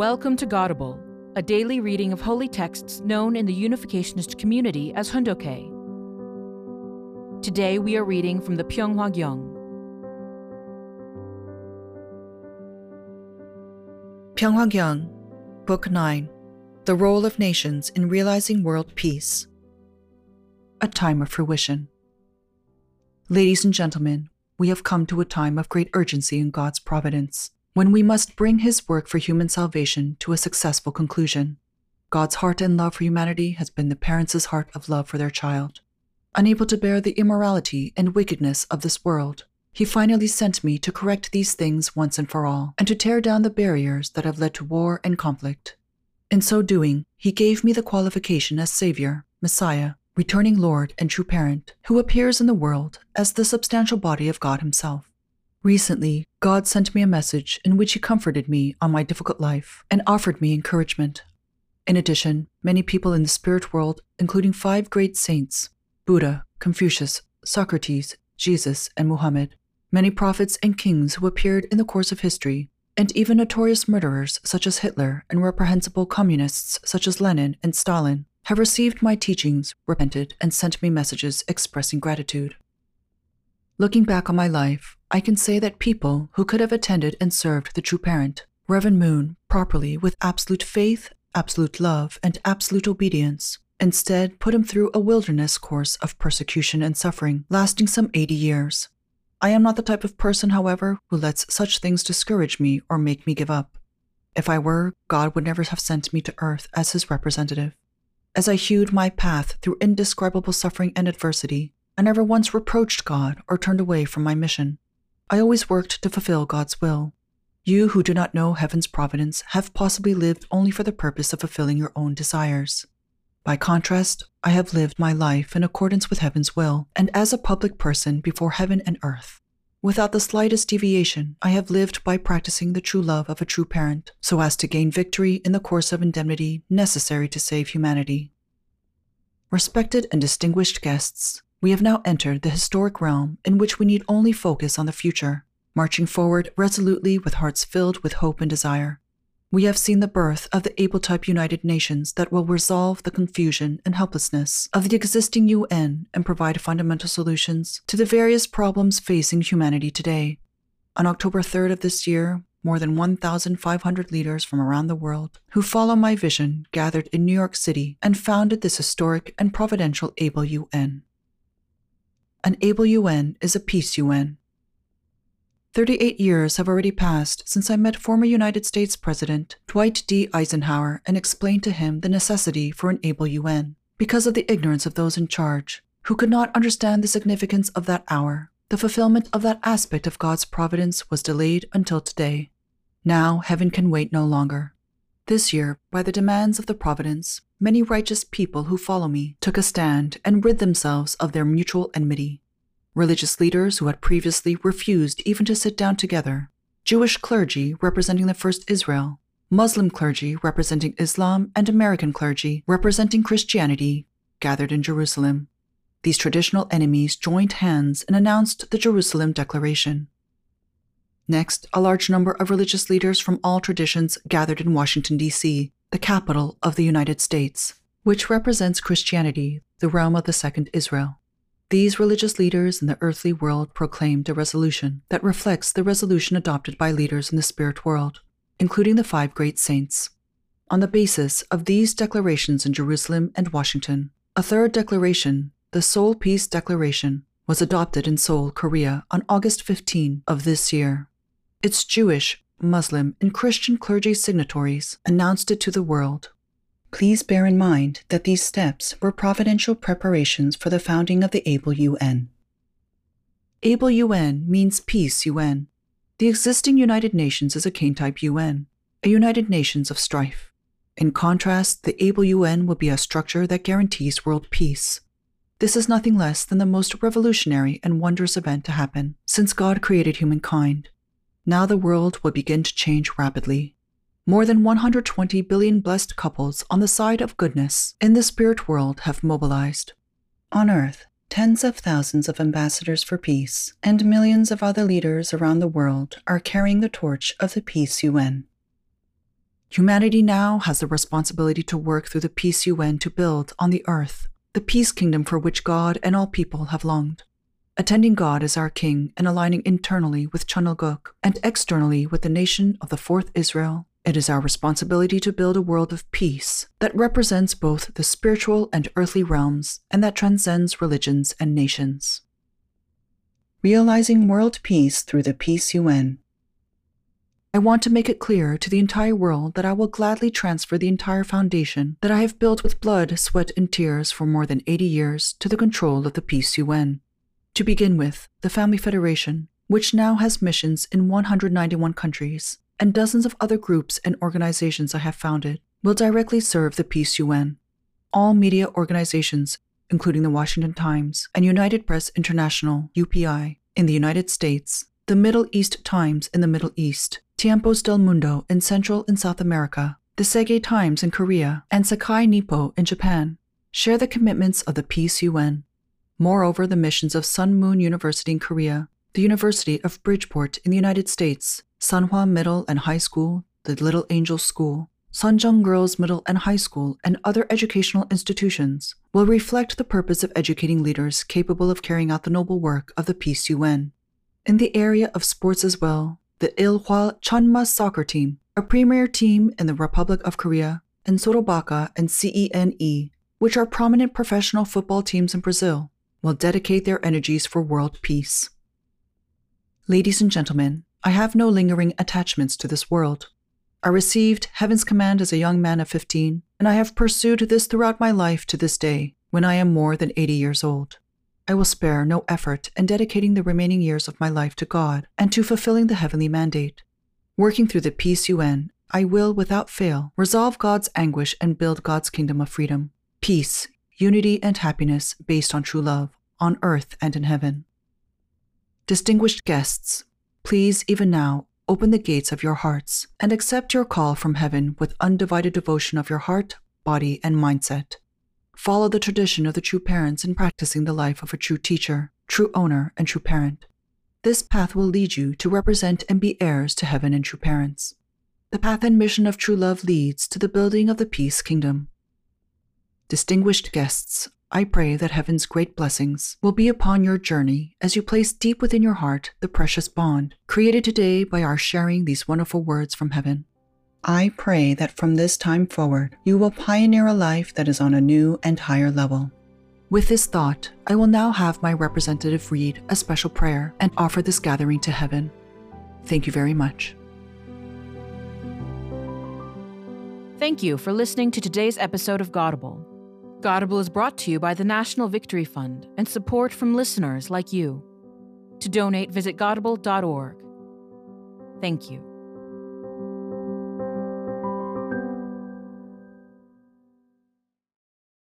Welcome to Godable, a daily reading of holy texts known in the Unificationist community as Hoondokhae. Today we are reading from the Pyeonghwa Gyeong. Pyeonghwa Gyeong, Book 9 The Role of Nations in Realizing World Peace. A Time of Fruition. Ladies and gentlemen, we have come to a time of great urgency in God's providence when we must bring His work for human salvation to a successful conclusion. God's heart and love for humanity has been the parents' heart of love for their child. Unable to bear the immorality and wickedness of this world, He finally sent me to correct these things once and for all, and to tear down the barriers that have led to war and conflict. In so doing, He gave me the qualification as Savior, Messiah, returning Lord, and true parent, who appears in the world as the substantial body of God Himself. Recently, God sent me a message in which He comforted me on my difficult life and offered me encouragement. In addition, many people in the spirit world, including five great saints Buddha, Confucius, Socrates, Jesus, and Muhammad, many prophets and kings who appeared in the course of history, and even notorious murderers such as Hitler and reprehensible communists such as Lenin and Stalin, have received my teachings, repented, and sent me messages expressing gratitude. Looking back on my life, I can say that people who could have attended and served the true parent, Reverend Moon, properly with absolute faith, absolute love, and absolute obedience, instead put him through a wilderness course of persecution and suffering lasting some 80 years. I am not the type of person, however, who lets such things discourage me or make me give up. If I were, God would never have sent me to earth as his representative. As I hewed my path through indescribable suffering and adversity, I never once reproached God or turned away from my mission. I always worked to fulfill God's will. You who do not know heaven's providence have possibly lived only for the purpose of fulfilling your own desires. By contrast, I have lived my life in accordance with heaven's will and as a public person before heaven and earth. Without the slightest deviation, I have lived by practicing the true love of a true parent so as to gain victory in the course of indemnity necessary to save humanity. Respected and distinguished guests, we have now entered the historic realm in which we need only focus on the future, marching forward resolutely with hearts filled with hope and desire. We have seen the birth of the Abel type United Nations that will resolve the confusion and helplessness of the existing UN and provide fundamental solutions to the various problems facing humanity today. On October 3rd of this year, more than 1,500 leaders from around the world who follow my vision gathered in New York City and founded this historic and providential Abel UN. An Abel UN is a peace UN. 38 years have already passed since I met former United States President Dwight D. Eisenhower and explained to him the necessity for an Abel UN because of the ignorance of those in charge who could not understand the significance of that hour. The fulfillment of that aspect of God's providence was delayed until today. Now heaven can wait no longer. This year, by the demands of the providence, many righteous people who follow me took a stand and rid themselves of their mutual enmity. Religious leaders who had previously refused even to sit down together, Jewish clergy representing the First Israel, Muslim clergy representing Islam, and American clergy representing Christianity gathered in Jerusalem. These traditional enemies joined hands and announced the Jerusalem Declaration. Next, a large number of religious leaders from all traditions gathered in Washington, D.C., the capital of the United States, which represents Christianity, the realm of the Second Israel. These religious leaders in the earthly world proclaimed a resolution that reflects the resolution adopted by leaders in the spirit world, including the five great saints. On the basis of these declarations in Jerusalem and Washington, a third declaration, the Seoul Peace Declaration, was adopted in Seoul, Korea on August 15 of this year. Its Jewish, Muslim, and Christian clergy signatories announced it to the world. Please bear in mind that these steps were providential preparations for the founding of the Abel UN. Abel UN means Peace UN. The existing United Nations is a Cain type UN, a United Nations of strife. In contrast, the Abel UN will be a structure that guarantees world peace. This is nothing less than the most revolutionary and wondrous event to happen since God created humankind. Now the world will begin to change rapidly. More than 120 billion blessed couples on the side of goodness in the spirit world have mobilized. On earth, tens of thousands of ambassadors for peace and millions of other leaders around the world are carrying the torch of the Peace UN. Humanity now has the responsibility to work through the Peace UN to build on the earth the peace kingdom for which God and all people have longed. Attending God as our King and aligning internally with Chunilguk and externally with the nation of the Fourth Israel, it is our responsibility to build a world of peace that represents both the spiritual and earthly realms and that transcends religions and nations. Realizing world peace through the Peace UN. I want to make it clear to the entire world that I will gladly transfer the entire foundation that I have built with blood, sweat, and tears for more than 80 years to the control of the Peace UN. To begin with, the Family Federation, which now has missions in 191 countries, and dozens of other groups and organizations I have founded, will directly serve the Peace UN. All media organizations, including the Washington Times and United Press International, UPI, in the United States, the Middle East Times in the Middle East, Tiempos del Mundo in Central and South America, the Segye Times in Korea, and Sekai Nippo in Japan share the commitments of the Peace UN. Moreover, the missions of Sun Moon University in Korea, the University of Bridgeport in the United States, Sunhwa Middle and High School, the Little Angel School, Sunjung Girls Middle and High School, and other educational institutions will reflect the purpose of educating leaders capable of carrying out the noble work of the Peace UN. In the area of sports as well, the Ilhwa Chunma soccer team, a premier team in the Republic of Korea, and Sorocaba and CENE, which are prominent professional football teams in Brazil, will dedicate their energies for world peace. Ladies and gentlemen, I have no lingering attachments to this world. I received heaven's command as a young man of 15, and I have pursued this throughout my life to this day, when I am more than 80 years old. I will spare no effort in dedicating the remaining years of my life to God and to fulfilling the heavenly mandate. Working through the Peace UN, I will, without fail, resolve God's anguish and build God's kingdom of freedom, peace, unity, and happiness based on true love, on earth and in heaven. Distinguished guests, please even now open the gates of your hearts and accept your call from heaven with undivided devotion of your heart, body, and mindset. Follow the tradition of the true parents in practicing the life of a true teacher, true owner, and true parent. This path will lead you to represent and be heirs to heaven and true parents. The path and mission of true love leads to the building of the peace kingdom. Distinguished guests, I pray that heaven's great blessings will be upon your journey as you place deep within your heart the precious bond created today by our sharing these wonderful words from heaven. I pray that from this time forward, you will pioneer a life that is on a new and higher level. With this thought, I will now have my representative read a special prayer and offer this gathering to heaven. Thank you very much. Thank you for listening to today's episode of Godable. Godable is brought to you by the National Victory Fund and support from listeners like you. To donate, visit godable.org. Thank you.